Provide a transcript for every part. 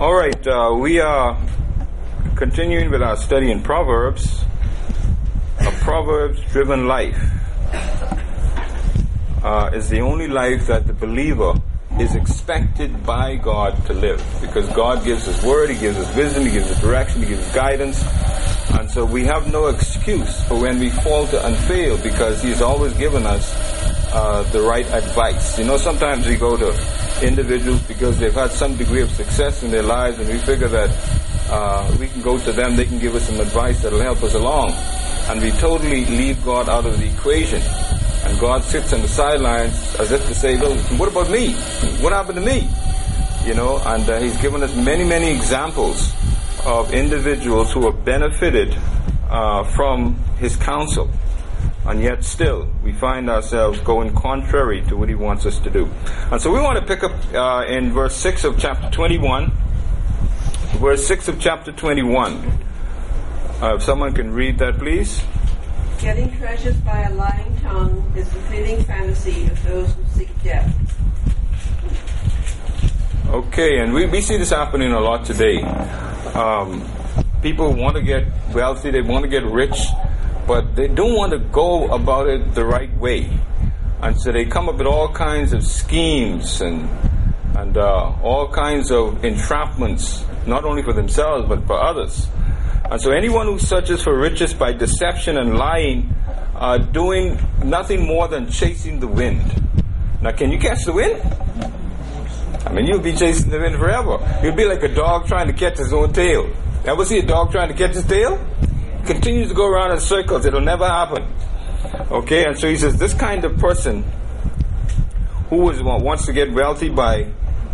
All right, uh, we are continuing with our study in Proverbs, a Proverbs driven life uh, is the only life that the believer is expected by God to live because God gives His word, He gives His wisdom, He gives His direction, He gives His guidance. And so we have no excuse for when we falter and fail because He's always given us uh, the right advice. You know, sometimes we go to individuals because they've had some degree of success in their lives and we figure that uh, we can go to them, they can give us some advice that'll help us along. And we totally leave God out of the equation. And God sits on the sidelines as if to say, well, what about me? What happened to me? You know, and uh, He's given us many, many examples of individuals who have benefited uh, from His counsel. And yet still, we find ourselves going contrary to what He wants us to do. And so we want to pick up uh, in verse 6 of chapter 21. Verse 6 of chapter 21. Uh, if someone can read that, please. Getting treasures by a lying tongue is the fleeting fantasy of those who seek death. Okay, and we, we see this happening a lot today. Um, people want to get wealthy, they want to get rich, but they don't want to go about it the right way. And so they come up with all kinds of schemes and, and uh, all kinds of entrapments, not only for themselves, but for others. And so anyone who searches for riches by deception and lying are doing nothing more than chasing the wind. Now, can you catch the wind? I mean, you'll be chasing the wind forever. You'll be like a dog trying to catch his own tail. Ever see a dog trying to catch his tail? Continues to go around in circles. It'll never happen. Okay, and so he says this kind of person who is wants to get wealthy by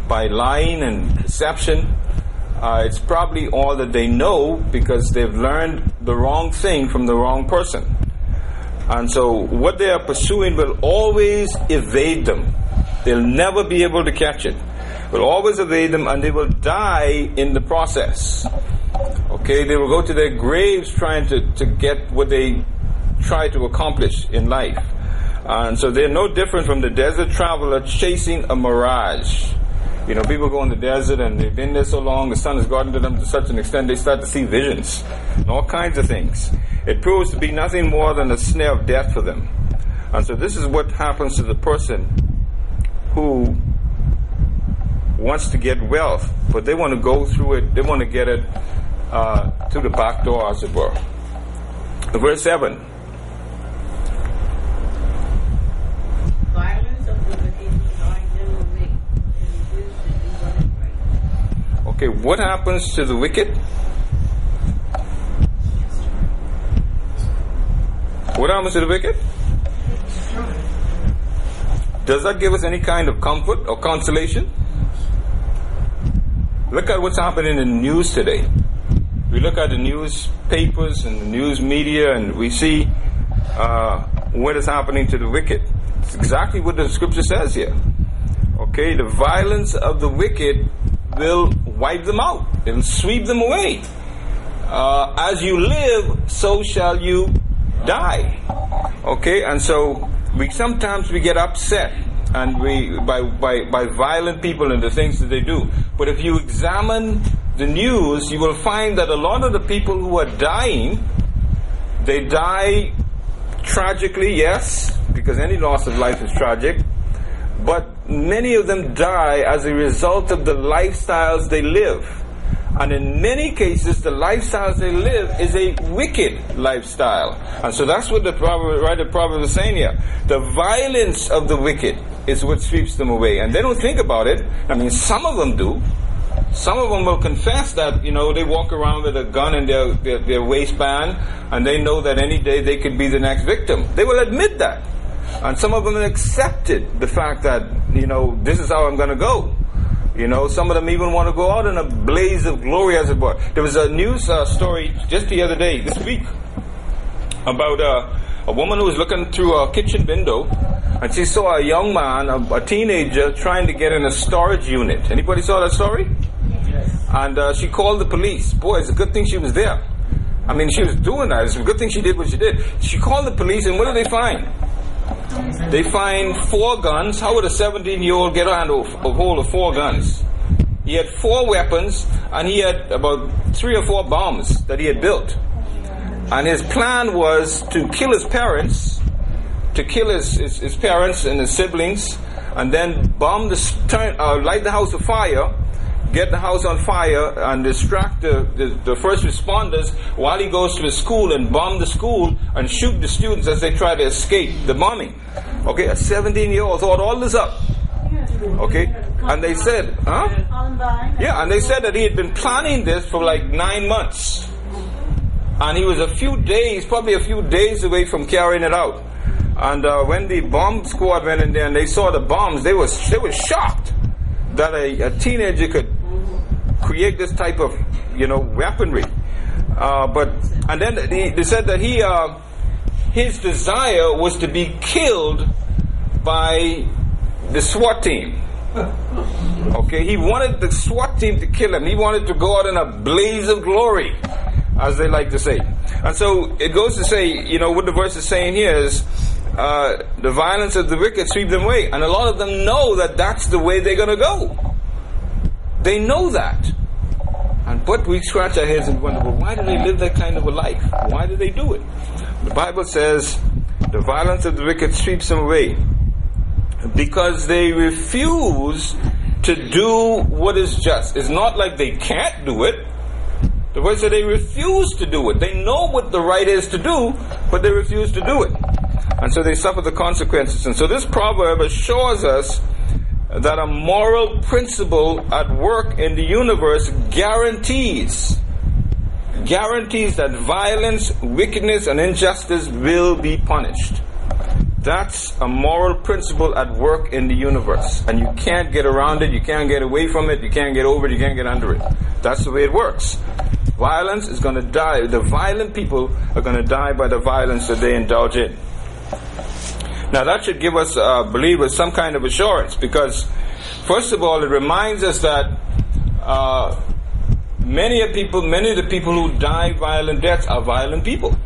by lying and deception uh, it's probably all that they know because they've learned the wrong thing from the wrong person. And so what they are pursuing will always evade them. They'll never be able to catch it. Will always evade them and they will die in the process. Okay, they will go to their graves trying to, to get what they try to accomplish in life. And so they're no different from the desert traveler chasing a mirage. You know, people go in the desert and they've been there so long, the sun has gotten to them to such an extent they start to see visions and all kinds of things. It proves to be nothing more than a snare of death for them. And so this is what happens to the person who wants to get wealth, but they want to go through it, they want to get it uh, through the back door, as it were. Verse 7. Okay, what happens to the wicked? What happens to the wicked? Does that give us any kind of comfort or consolation? Look at what's happening in the news today. We look at the newspapers and the news media and we see uh, what is happening to the wicked. It's exactly what the scripture says here. Okay, the violence of the wicked will wipe them out. It'll sweep them away. Uh, as you live, so shall you die. Okay, and so we sometimes we get upset and we by by by violent people and the things that they do. But if you examine the news, you will find that a lot of the people who are dying, they die tragically, yes, because any loss of life is tragic. But many of them die as a result of the lifestyles they live. And in many cases, the lifestyles they live is a wicked lifestyle. And so that's what the proverb, writer proverb is saying here. The violence of the wicked is what sweeps them away. And they don't think about it. I mean, some of them do. Some of them will confess that, you know, they walk around with a gun in their, their, their waistband and they know that any day they could be the next victim. They will admit that. And some of them accepted the fact that, you know, this is how I'm going to go. You know, some of them even want to go out in a blaze of glory, as it were. There was a news uh, story just the other day, this week, about uh, a woman who was looking through a kitchen window and she saw a young man, a, a teenager, trying to get in a storage unit. Anybody saw that story? And uh, she called the police. Boy, it's a good thing she was there. I mean, she was doing that. It's a good thing she did what she did. She called the police, and what did they find? They find four guns. How would a 17 year old get a hold of four guns? He had four weapons, and he had about three or four bombs that he had built. And his plan was to kill his parents, to kill his, his, his parents and his siblings, and then bomb the uh, light the house of fire, get the house on fire, and distract the, the, the, first responders while he goes to the school and bomb the school and shoot the students as they try to escape the bombing. Okay, a 17 year old thought all this up. Okay, and they said, huh? Yeah, and they said that he had been planning this for like nine months and he was a few days, probably a few days away from carrying it out. And uh, when the bomb squad went in there and they saw the bombs, they was they were shocked that a, a teenager could create this type of you know weaponry. Uh, but and then they, they said that he uh, his desire was to be killed by the SWAT team. Okay, he wanted the SWAT team to kill him. He wanted to go out in a blaze of glory as they like to say. And so it goes to say, you know, what the verse is saying here is uh, the violence of the wicked sweep them away. And a lot of them know that that's the way they're going to go. They know that. And but we scratch our heads and wonder, well, why do they live that kind of a life? Why do they do it? The Bible says the violence of the wicked sweeps them away because they refuse to do what is just. It's not like they can't do it. The word said they refuse to do it. They know what the right is to do, but they refuse to do it. And so they suffer the consequences. And so this proverb assures us that a moral principle at work in the universe guarantees guarantees that violence, wickedness, and injustice will be punished. That's a moral principle at work in the universe. And you can't get around it, you can't get away from it, you can't get over it, you can't get under it. That's the way it works. Violence is going to die. The violent people are going to die by the violence that they indulge in. Now, that should give us, uh, believers, some kind of assurance because, first of all, it reminds us that uh, many of people, many of the people who die violent deaths are violent people.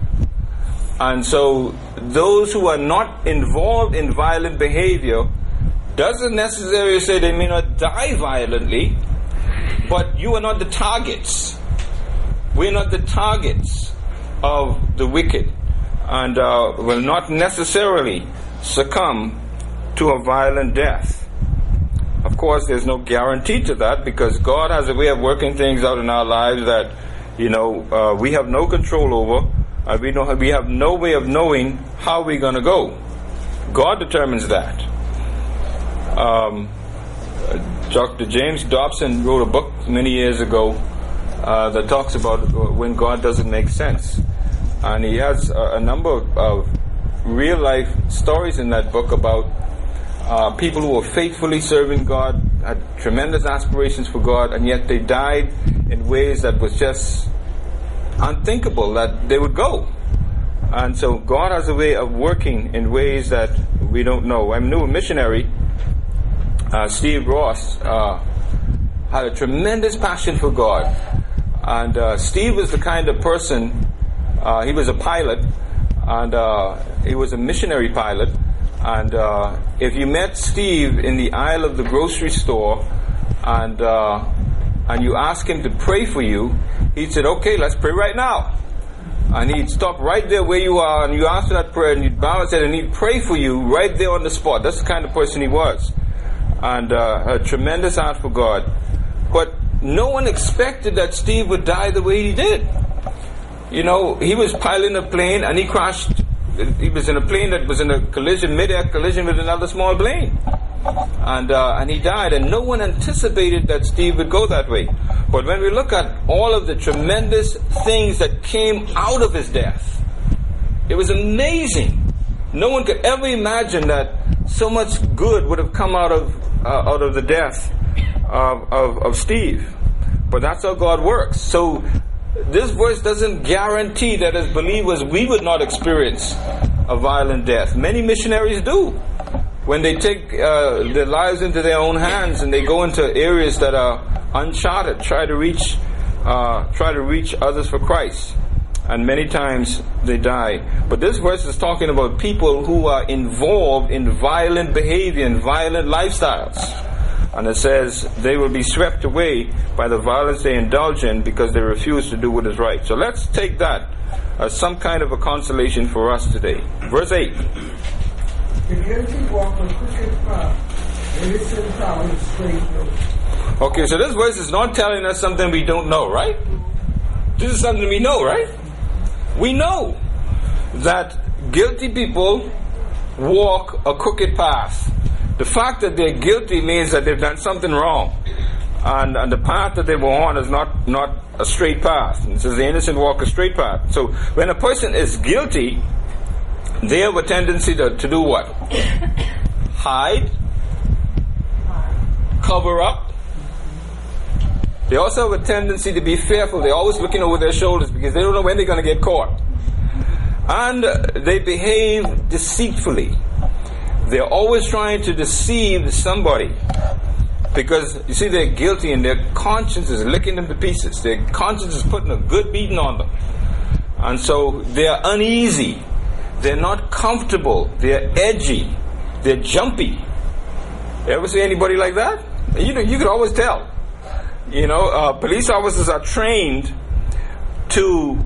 And so, those who are not involved in violent behavior doesn't necessarily say they may not die violently, but you are not the targets. We're not the targets of the wicked and uh, will not necessarily succumb to a violent death. Of course, there's no guarantee to that because God has a way of working things out in our lives that, you know, uh, we have no control over. Uh, we, don't have, we have no way of knowing how we're going to go. God determines that. Um, Dr. James Dobson wrote a book many years ago uh, that talks about when God doesn't make sense. And he has a, a number of, of, real life stories in that book about uh, people who were faithfully serving God, had tremendous aspirations for God, and yet they died in ways that was just unthinkable that they would go. And so God has a way of working in ways that we don't know. I knew a missionary, uh, Steve Ross, uh, had a tremendous passion for God. And uh, Steve was the kind of person, uh, he was a pilot, and uh, he was a missionary pilot. And uh, if you met Steve in the aisle of the grocery store and, uh, and you ask him to pray for you, he said, okay, let's pray right now. And he'd stop right there where you are and you ask that prayer and you'd bow his head and he'd pray for you right there on the spot. That's the kind of person he was. And uh, a tremendous heart for God. But no one expected that Steve would die the way he did. You know, he was piloting a plane and he crashed. He was in a plane that was in a collision, mid-air collision with another small plane, and uh, and he died. And no one anticipated that Steve would go that way. But when we look at all of the tremendous things that came out of his death, it was amazing. No one could ever imagine that so much good would have come out of uh, out of the death of, of, of Steve. But that's how God works. So this verse doesn't guarantee that as believers we would not experience a violent death. Many missionaries do. When they take uh, their lives into their own hands and they go into areas that are uncharted, try to reach, uh, try to reach others for Christ, and many times they die. But this verse is talking about people who are involved in violent behavior and violent lifestyles. And it says they will be swept away by the violence they indulge in because they refuse to do what is right. So let's take that as some kind of a consolation for us today. Verse 8. Okay, so this verse is not telling us something we don't know, right? This is something we know, right? We know that guilty people walk a crooked path. The fact that they're guilty means that they've done something wrong. And, and the path that they were on is not, not a straight path. It says the innocent walk a straight path. So when a person is guilty, they have a tendency to, to do what? Hide, cover up. They also have a tendency to be fearful. They're always looking over their shoulders because they don't know when they're going to get caught. And they behave deceitfully. They're always trying to deceive somebody. Because, you see, they're guilty and their conscience is licking them to pieces. Their conscience is putting a good beating on them. And so they're uneasy. They're not comfortable. They're edgy. They're jumpy. Ever see anybody like that? You know, you can always tell. You know, uh, police officers are trained to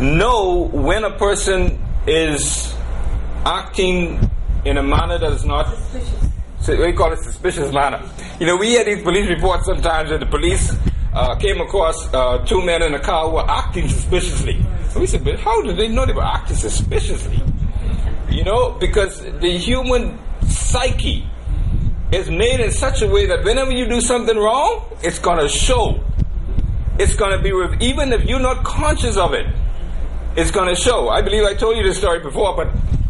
know when a person is acting in a manner that is not so we call it suspicious manner. You know, we had these police reports sometimes that the police uh, came across uh, two men in a car who were acting suspiciously. So we said, but how did they know they were acting suspiciously? You know, because the human psyche is made in such a way that whenever you do something wrong, it's going to show. It's going to be, even if you're not conscious of it, it's going to show. I believe I told you this story before, but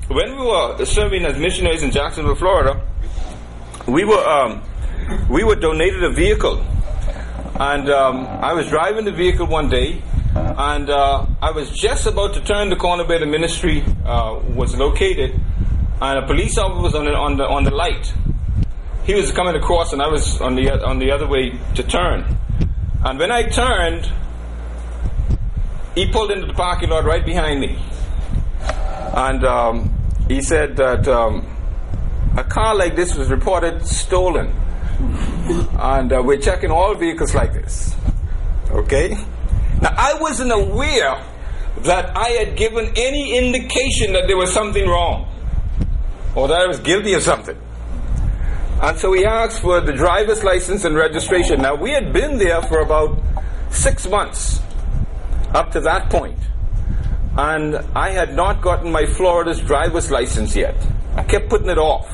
when we were serving as missionaries in Jacksonville, Florida, we were um, we were donated a vehicle, and um, I was driving the vehicle one day, and uh, I was just about to turn the corner where the ministry uh, was located, and a police officer was on the, on the on the light. He was coming across, and I was on the on the other way to turn. And when I turned, he pulled into the parking lot right behind me, and um, he said that um, a car like this was reported stolen, and uh, we're checking all vehicles like this. Okay. Now I wasn't aware that I had given any indication that there was something wrong, or that I was guilty of something. And so he asked for the driver's license and registration. Now we had been there for about six months up to that point and I had not gotten my Florida's driver's license yet. I kept putting it off.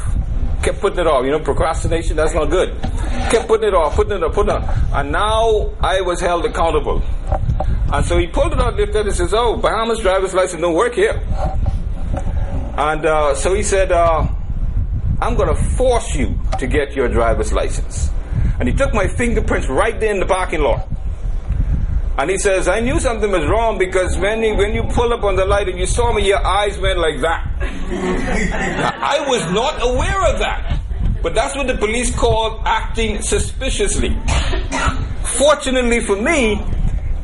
Kept putting it off. You know, procrastination, that's not good. Kept putting it off, putting it off, putting it off. And now I was held accountable. And so he pulled it out, lifted it, and says, Oh, Bahamas driver's license don't work here. And uh, so he said, uh, I'm going to force you to get your driver's license. And he took my fingerprints right there in the parking lot. And he says, I knew something was wrong because when you, when you pull up on the light and you saw me, your eyes went like that. I was not aware of that. But that's what the police call acting suspiciously. Fortunately for me,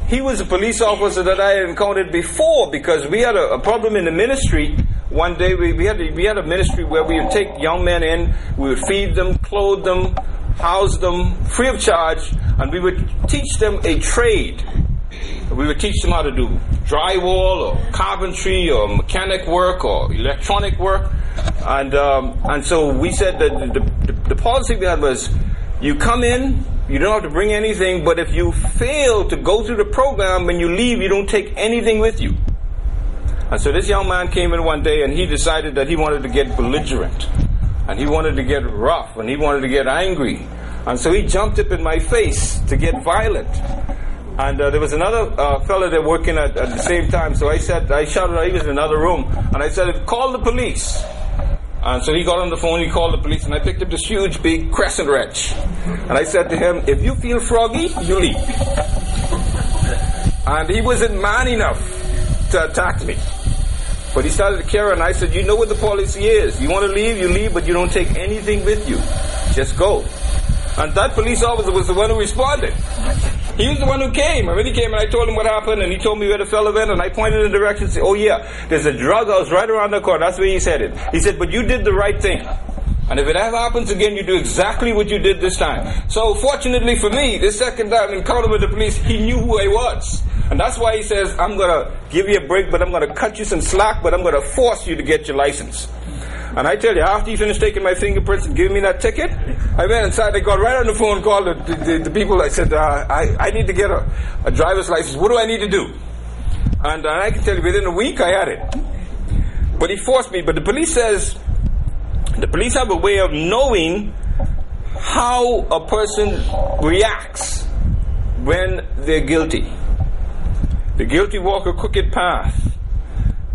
he was a police officer that I had encountered before because we had a, a problem in the ministry. One day we, we, had, we had a ministry where we would take young men in, we would feed them, clothe them, house them free of charge, and we would teach them a trade. We would teach them how to do drywall or carpentry or mechanic work or electronic work. And, um, and so we said that the, the, the policy we had was you come in, you don't have to bring anything, but if you fail to go through the program, when you leave, you don't take anything with you. And so this young man came in one day and he decided that he wanted to get belligerent. And he wanted to get rough and he wanted to get angry. And so he jumped up in my face to get violent. And uh, there was another uh, fellow there working at, at the same time. So I said, I shouted, he was in another room. And I said, call the police. And so he got on the phone, he called the police, and I picked up this huge big crescent wrench. And I said to him, if you feel froggy, you leave. And he wasn't man enough to attack me. But he started to care, and I said, you know what the policy is. You want to leave, you leave, but you don't take anything with you. Just go. And that police officer was the one who responded. He was the one who came. And when he came and I told him what happened and he told me where the fellow went and I pointed in the direction and said, oh yeah, there's a drug house right around the corner. That's where he said it. He said, but you did the right thing. And if it ever happens again, you do exactly what you did this time. So fortunately for me, the second time encounter with the police, he knew who I was. And that's why he says, I'm going to give you a break, but I'm going to cut you some slack, but I'm going to force you to get your license. And I tell you, after he finished taking my fingerprints and giving me that ticket, I went inside. I got right on the phone, called the, the, the people. I said, uh, I, I need to get a, a, driver's license. What do I need to do? And uh, I can tell you, within a week, I had it. But he forced me. But the police says, the police have a way of knowing how a person reacts when they're guilty. The guilty walk a crooked path.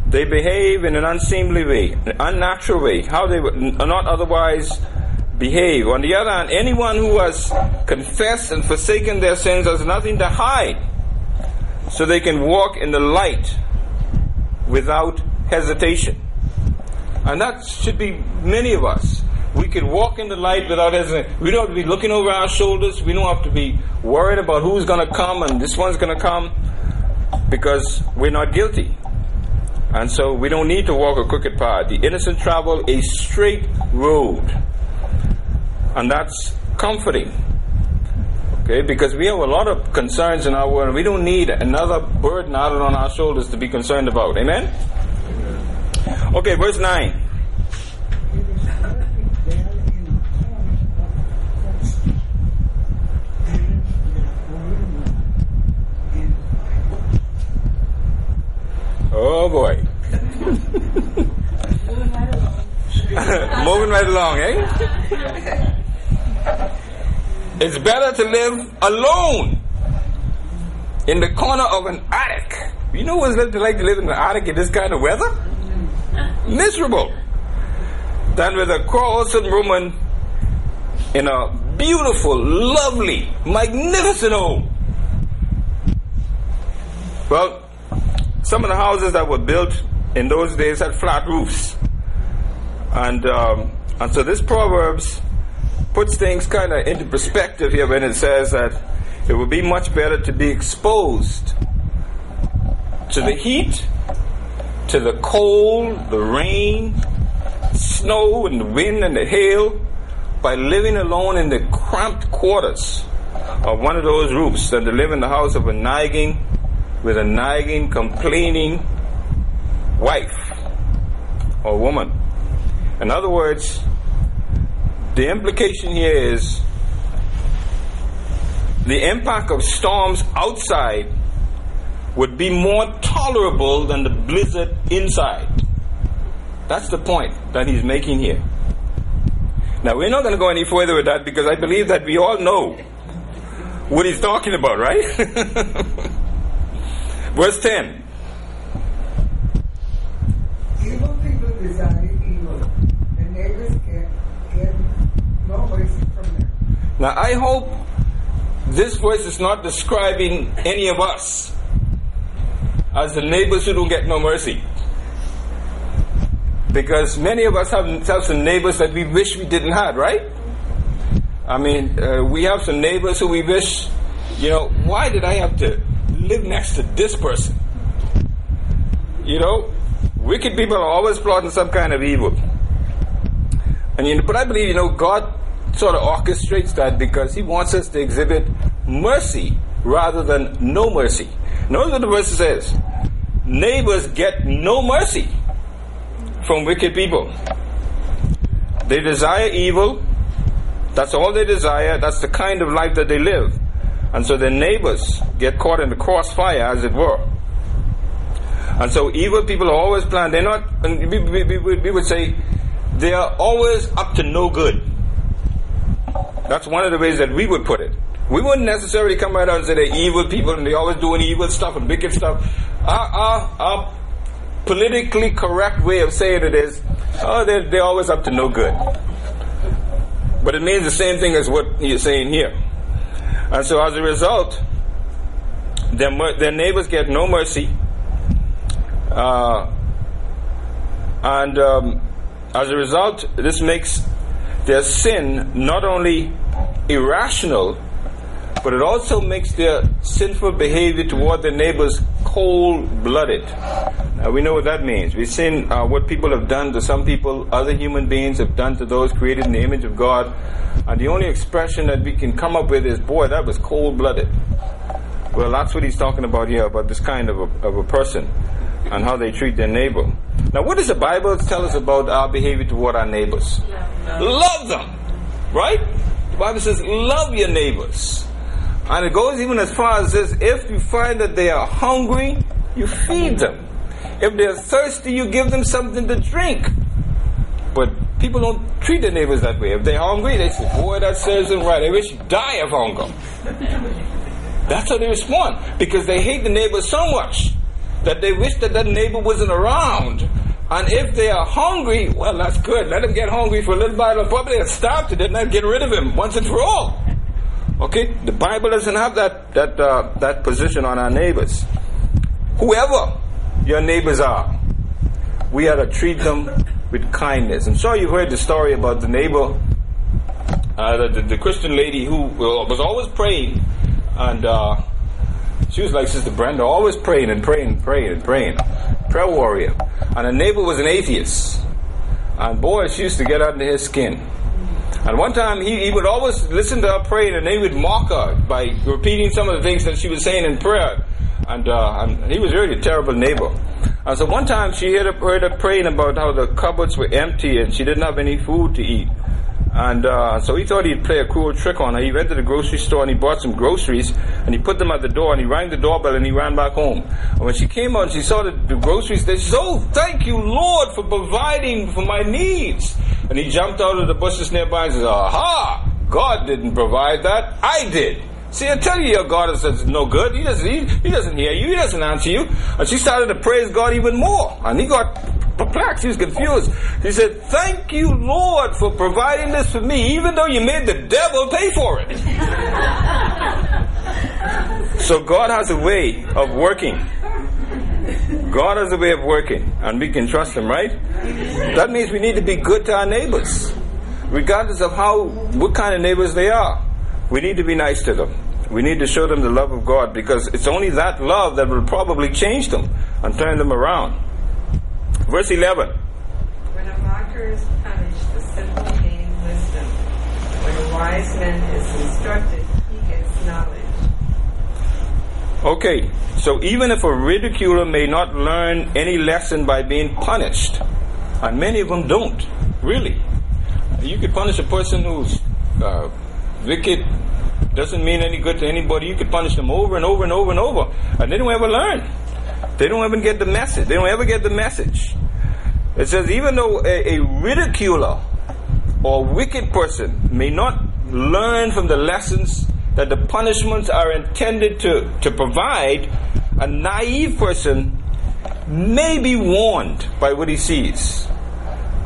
They behave in an unseemly way, an unnatural way, how they would not otherwise behave. On the other hand, anyone who has confessed and forsaken their sins has nothing to hide, so they can walk in the light without hesitation. And that should be many of us. We can walk in the light without hesitation. We don't have to be looking over our shoulders. We don't have to be worried about who's going to come and this one's going to come because we're not guilty. And so we don't need to walk a crooked path. The innocent travel a straight road. And that's comforting. Okay, because we have a lot of concerns in our world and we don't need another burden added on our shoulders to be concerned about. Amen? Okay, verse 9. Oh boy. Moving right along, eh? It's better to live alone in the corner of an attic. You know what it's like to live in an attic in this kind of weather? Miserable. Than with a quarrelsome woman in a beautiful, lovely, magnificent home. Well, some of the houses that were built in those days had flat roofs. And, um, and so this Proverbs puts things kind of into perspective here when it says that it would be much better to be exposed to the heat, to the cold, the rain, snow, and the wind and the hail by living alone in the cramped quarters of one of those roofs than to live in the house of a nagging, with a nagging, complaining wife or woman. In other words, the implication here is the impact of storms outside would be more tolerable than the blizzard inside. That's the point that he's making here. Now, we're not going to go any further with that because I believe that we all know what he's talking about, right? Verse 10. Evil people desire evil, and neighbors get, get no mercy from them. Now, I hope this verse is not describing any of us as the neighbors who don't get no mercy. Because many of us have, have some neighbors that we wish we didn't have, right? I mean, uh, we have some neighbors who we wish, you know, why did I have to live next to this person. You know, wicked people are always plotting some kind of evil. And you know, but I believe, you know, God sort of orchestrates that because He wants us to exhibit mercy rather than no mercy. Notice what the verse says neighbors get no mercy from wicked people. They desire evil. That's all they desire. That's the kind of life that they live. And so their neighbors get caught in the crossfire, as it were. And so evil people are always planned. They're not, and we, we, we, we would say, they are always up to no good. That's one of the ways that we would put it. We wouldn't necessarily come right out and say they're evil people and they're always doing evil stuff and wicked stuff. Our, our, our politically correct way of saying it is, oh, they're, they're always up to no good. But it means the same thing as what you're saying here. And so as a result, their, their neighbors get no mercy. Uh, and um, as a result, this makes their sin not only irrational, but it also makes their sinful behavior toward their neighbors cold blooded. Now we know what that means. We've seen uh, what people have done to some people, other human beings have done to those created in the image of God. And the only expression that we can come up with is, boy, that was cold blooded. Well, that's what he's talking about here, about this kind of a, of a person and how they treat their neighbor. Now, what does the Bible tell us about our behavior toward our neighbors? Love them, right? The Bible says, love your neighbors. And it goes even as far as this if you find that they are hungry, you feed them. If they're thirsty, you give them something to drink. But people don't treat their neighbors that way. If they're hungry, they say, Boy, that serves them right. They wish you'd die of hunger. That's how they respond. Because they hate the neighbor so much that they wish that that neighbor wasn't around. And if they are hungry, well, that's good. Let them get hungry for a little while. Probably they'll stop to death and get rid of him once and for all. Okay, the Bible doesn't have that that uh, that position on our neighbors. Whoever your neighbors are, we are to treat them with kindness. I'm sure you've heard the story about the neighbor, uh, the, the, the, Christian lady who was always praying, and uh, she was like Sister Brenda, always praying and praying and praying and praying, prayer warrior. And her neighbor was an atheist, and boy, she used to get under his skin. And one time he, he would always listen to her praying and they would mock her by repeating some of the things that she was saying in prayer. And, uh, and he was really a terrible neighbor. And so one time she heard her, heard praying about how the cupboards were empty and she didn't have any food to eat. And uh, so he thought he'd play a cruel trick on her. He went to the grocery store and he bought some groceries and he put them at the door and he rang the doorbell and he ran back home. And when she came out she saw the, the groceries, they said, Oh, thank you, Lord, for providing for my needs. And he jumped out of the bushes nearby and said, Aha! God didn't provide that. I did. See, I tell you, your God is no good. He doesn't, he, he doesn't hear you. He doesn't answer you. And she started to praise God even more. And he got perplexed. He was confused. He said, Thank you, Lord, for providing this for me, even though you made the devil pay for it. so God has a way of working. God has a way of working, and we can trust Him, right? That means we need to be good to our neighbors, regardless of how, what kind of neighbors they are. We need to be nice to them. We need to show them the love of God because it's only that love that will probably change them and turn them around. Verse 11. When a mocker is punished, the simple gain wisdom. When a wise man is instructed, he gets knowledge. Okay, so even if a ridiculer may not learn any lesson by being punished, and many of them don't, really. You could punish a person who's uh, wicked, doesn't mean any good to anybody. You could punish them over and over and over and over, and they don't ever learn. They don't even get the message. They don't ever get the message. It says, even though a, a ridiculer or wicked person may not learn from the lessons that the punishments are intended to, to provide, a naive person may be warned by what he sees.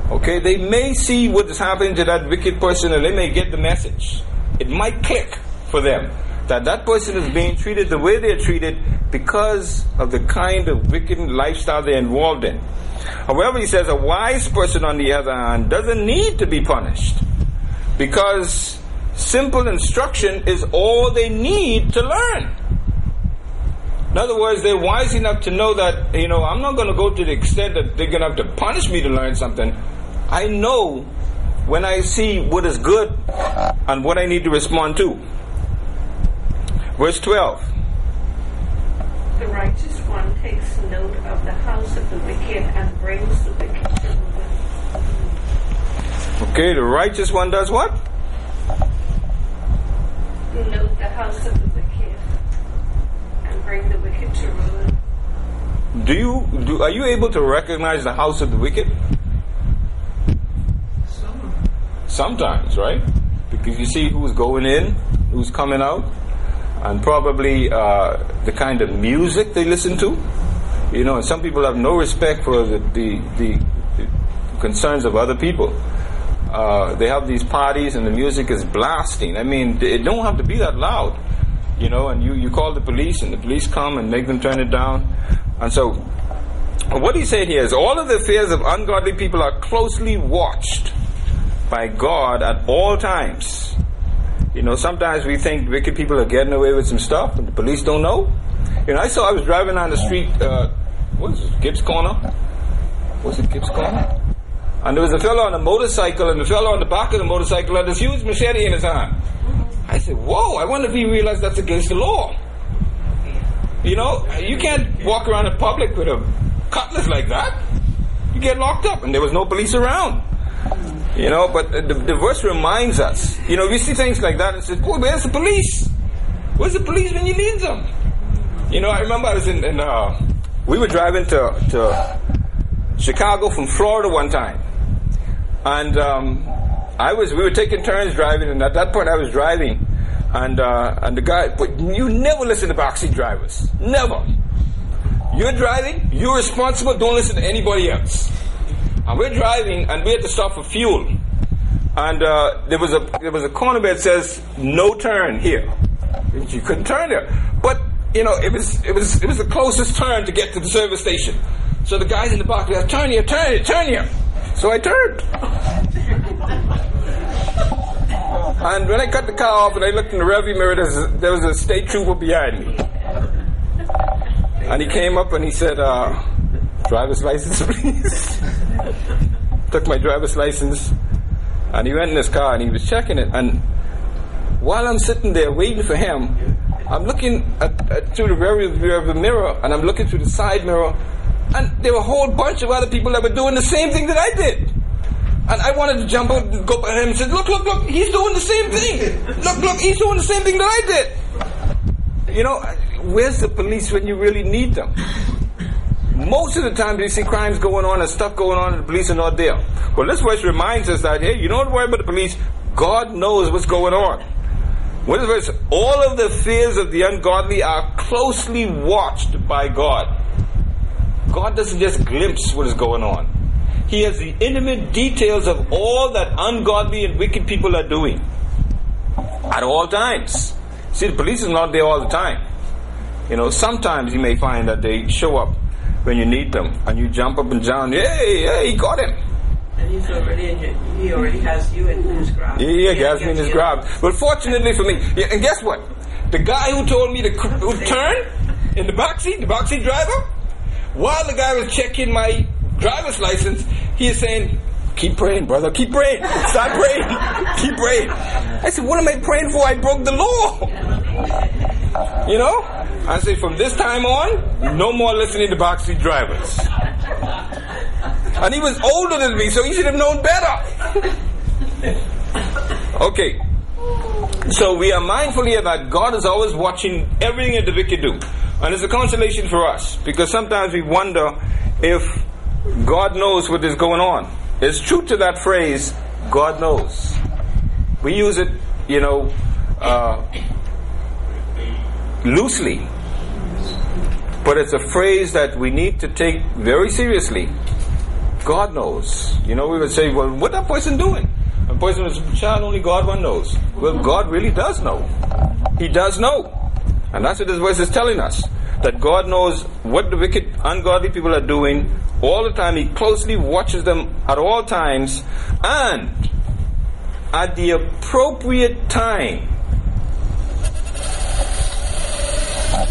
Okay, they may see what is happening to that wicked person and they may get the message. It might click for them that that person is being treated the way they're treated because of the kind of wicked lifestyle they're involved in. However, he says a wise person, on the other hand, doesn't need to be punished because simple instruction is all they need to learn. In other words, they're wise enough to know that, you know, I'm not going to go to the extent that they're going to have to punish me to learn something. I know when I see what is good and what I need to respond to. Verse 12. The righteous one takes note of the house of the wicked and brings the wicked to ruin. Okay, the righteous one does what? The house of the wicked and bring the wicked to ruin. Do you do are you able to recognize the house of the wicked? Sometimes, right? Because you see who's going in, who's coming out, and probably uh, the kind of music they listen to. You know, some people have no respect for the, the, the concerns of other people. Uh, they have these parties and the music is blasting. I mean, it don't have to be that loud, you know. And you, you call the police and the police come and make them turn it down. And so, what he said here is all of the affairs of ungodly people are closely watched by God at all times. You know, sometimes we think wicked people are getting away with some stuff and the police don't know. You know, I saw I was driving on the street. Uh, what is it? Gibbs Corner. Was it Gibbs Corner? And there was a fellow on a motorcycle, and the fellow on the back of the motorcycle had this huge machete in his hand. I said, "Whoa! I wonder if he realized that's against the law." You know, you can't walk around in public with a cutlass like that. You get locked up, and there was no police around. You know, but the, the verse reminds us. You know, we see things like that and say, "Boy, where's the police? Where's the police when you need them?" You know, I remember I was in, in uh, we were driving to to Chicago from Florida one time, and um, I was we were taking turns driving, and at that point I was driving, and uh, and the guy. But you never listen to backseat drivers, never. You're driving, you're responsible. Don't listen to anybody else. And we're driving, and we had to stop for fuel. And uh, there was a there was a corner that says no turn here. You couldn't turn there, but you know it was it was it was the closest turn to get to the service station. So the guys in the back, they turn here, turn here, turn here. So I turned. and when I cut the car off and I looked in the rearview mirror, there was a, state trooper behind me. And he came up and he said, uh, driver's license, please. Took my driver's license and he went in his car and he was checking it. And while I'm sitting there waiting for him, I'm looking at, at, through the rear view mirror and I'm looking through the side mirror and there were a whole bunch of other people that were doing the same thing that I did. And I wanted to jump out and go by him and say, look, look, look, he's doing the same thing. Look, look, he's doing the same thing that I did. You know, where's the police when you really need them? Most of the time, you see crimes going on and stuff going on, and the police are not there. Well, this verse reminds us that, hey, you don't worry about the police. God knows what's going on. What is verse? All of the fears of the ungodly are closely watched by God. God doesn't just glimpse what is going on. He has the intimate details of all that ungodly and wicked people are doing at all times. See, the police is not there all the time. You know, sometimes you may find that they show up when you need them, and you jump up and down. Hey, hey, he got him. And he's already in your, he already has you in his grab. Yeah, yeah, he has me in his grab. But fortunately for me, yeah, and guess what? The guy who told me to turn in the backseat, the backseat driver, while the guy was checking my driver's license, he is saying, Keep praying, brother. Keep praying. Stop praying. Keep praying. I said, What am I praying for? I broke the law. You know? I say, From this time on, no more listening to backseat drivers. And he was older than me, so he should have known better. okay. So we are mindful here that God is always watching everything that the wicked do. And it's a consolation for us because sometimes we wonder if God knows what is going on. It's true to that phrase, God knows. We use it, you know, uh, loosely. But it's a phrase that we need to take very seriously. God knows. You know, we would say, well, what that person doing? A person was child, only God one knows. Well, God really does know. He does know. And that's what this verse is telling us. That God knows what the wicked, ungodly people are doing all the time. He closely watches them at all times. And at the appropriate time,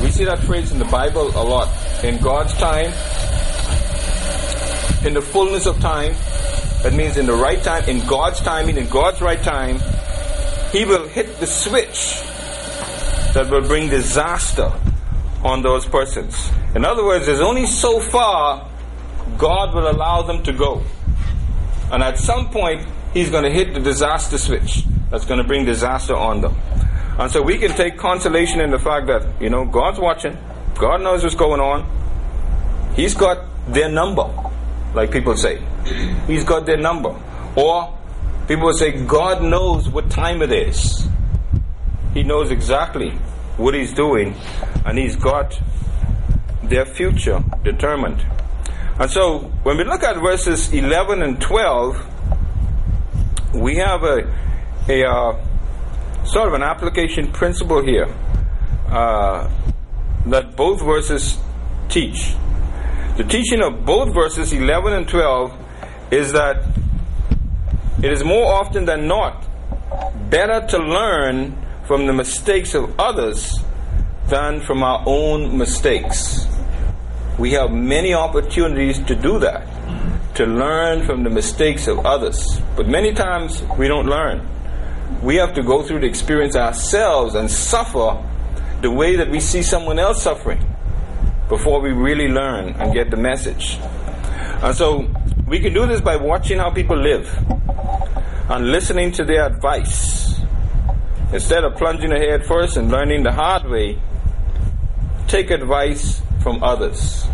we see that phrase in the Bible a lot. In God's time, in the fullness of time, that means in the right time, in God's timing, in God's right time, He will hit the switch that will bring disaster on those persons. In other words, there's only so far God will allow them to go. And at some point, He's going to hit the disaster switch that's going to bring disaster on them. And so we can take consolation in the fact that, you know, God's watching, God knows what's going on, He's got their number, like people say. He's got their number. Or people say, God knows what time it is. He knows exactly what He's doing, and He's got their future determined. And so when we look at verses 11 and 12, we have a, a uh, sort of an application principle here uh, that both verses teach. The teaching of both verses 11 and 12 is that it is more often than not better to learn from the mistakes of others than from our own mistakes. We have many opportunities to do that, to learn from the mistakes of others. But many times we don't learn. We have to go through the experience ourselves and suffer the way that we see someone else suffering before we really learn and get the message. And so we can do this by watching how people live and listening to their advice. Instead of plunging ahead first and learning the hard way, take advice from others.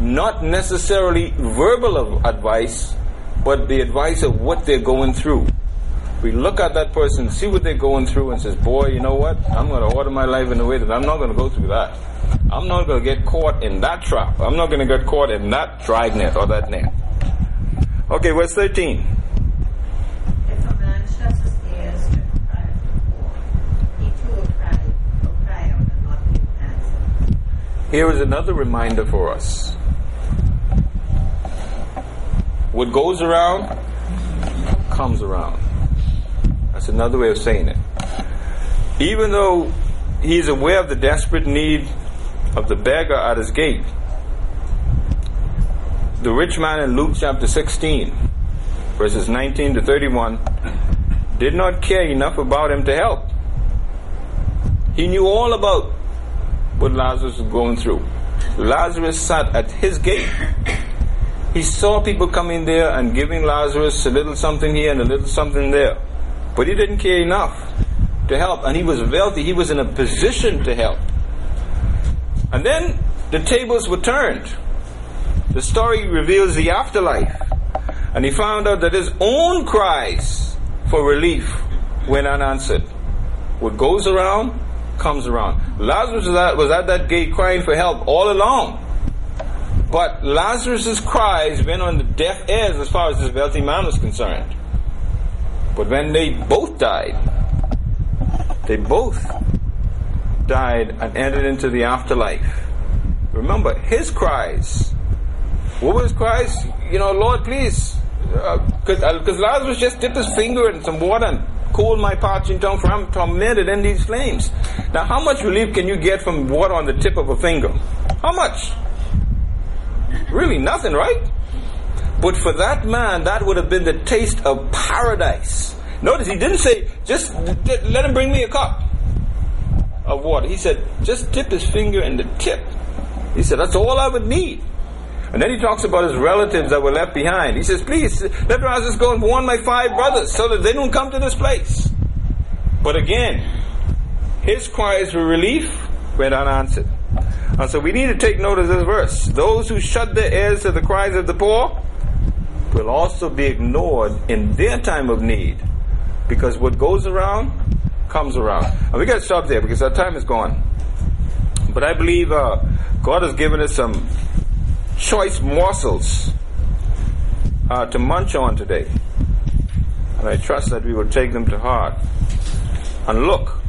Not necessarily verbal advice, but the advice of what they're going through. We look at that person, see what they're going through, and says, "Boy, you know what? I'm going to order my life in a way that I'm not going to go through that. I'm not going to get caught in that trap. I'm not going to get caught in that dragnet or that net." Okay, verse 13. If a man shuts his ears to the cry of the poor, he too will cry, will cry out and not give answer. Here is another reminder for us. What goes around comes around. That's another way of saying it. Even though he's aware of the desperate need of the beggar at his gate, the rich man in Luke chapter 16, verses 19 to 31, did not care enough about him to help. He knew all about what Lazarus was going through. Lazarus sat at his gate. He saw people coming there and giving Lazarus a little something here and a little something there. But he didn't care enough to help, and he was wealthy. He was in a position to help. And then the tables were turned. The story reveals the afterlife. And he found out that his own cries for relief went unanswered. What goes around comes around. Lazarus was at, was at that gate crying for help all along. But Lazarus' cries went on the deaf ears as far as this wealthy man was concerned. But when they both died, they both died and entered into the afterlife. Remember, his cries. What was his cries? You know, Lord, please. Because uh, uh, Lazarus just dipped his finger in some water and cooled my parching tongue, for I'm tormented in these flames. Now, how much relief can you get from water on the tip of a finger? How much? Really, nothing, right? But for that man, that would have been the taste of paradise. Notice he didn't say, just let him bring me a cup of water. He said, just dip his finger in the tip. He said, that's all I would need. And then he talks about his relatives that were left behind. He says, please, let just go and warn my five brothers so that they don't come to this place. But again, his cries for relief went unanswered. And so we need to take note of this verse. Those who shut their ears to the cries of the poor will also be ignored in their time of need. Because what goes around comes around. And we got to stop there because our time is gone. But I believe uh, God has given us some choice morsels uh, to munch on today. And I trust that we will take them to heart and look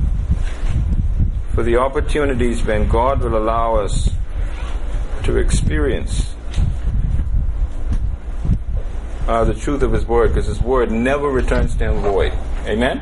for the opportunities when God will allow us to experience uh, the truth of His Word, because His Word never returns to Him void. Amen?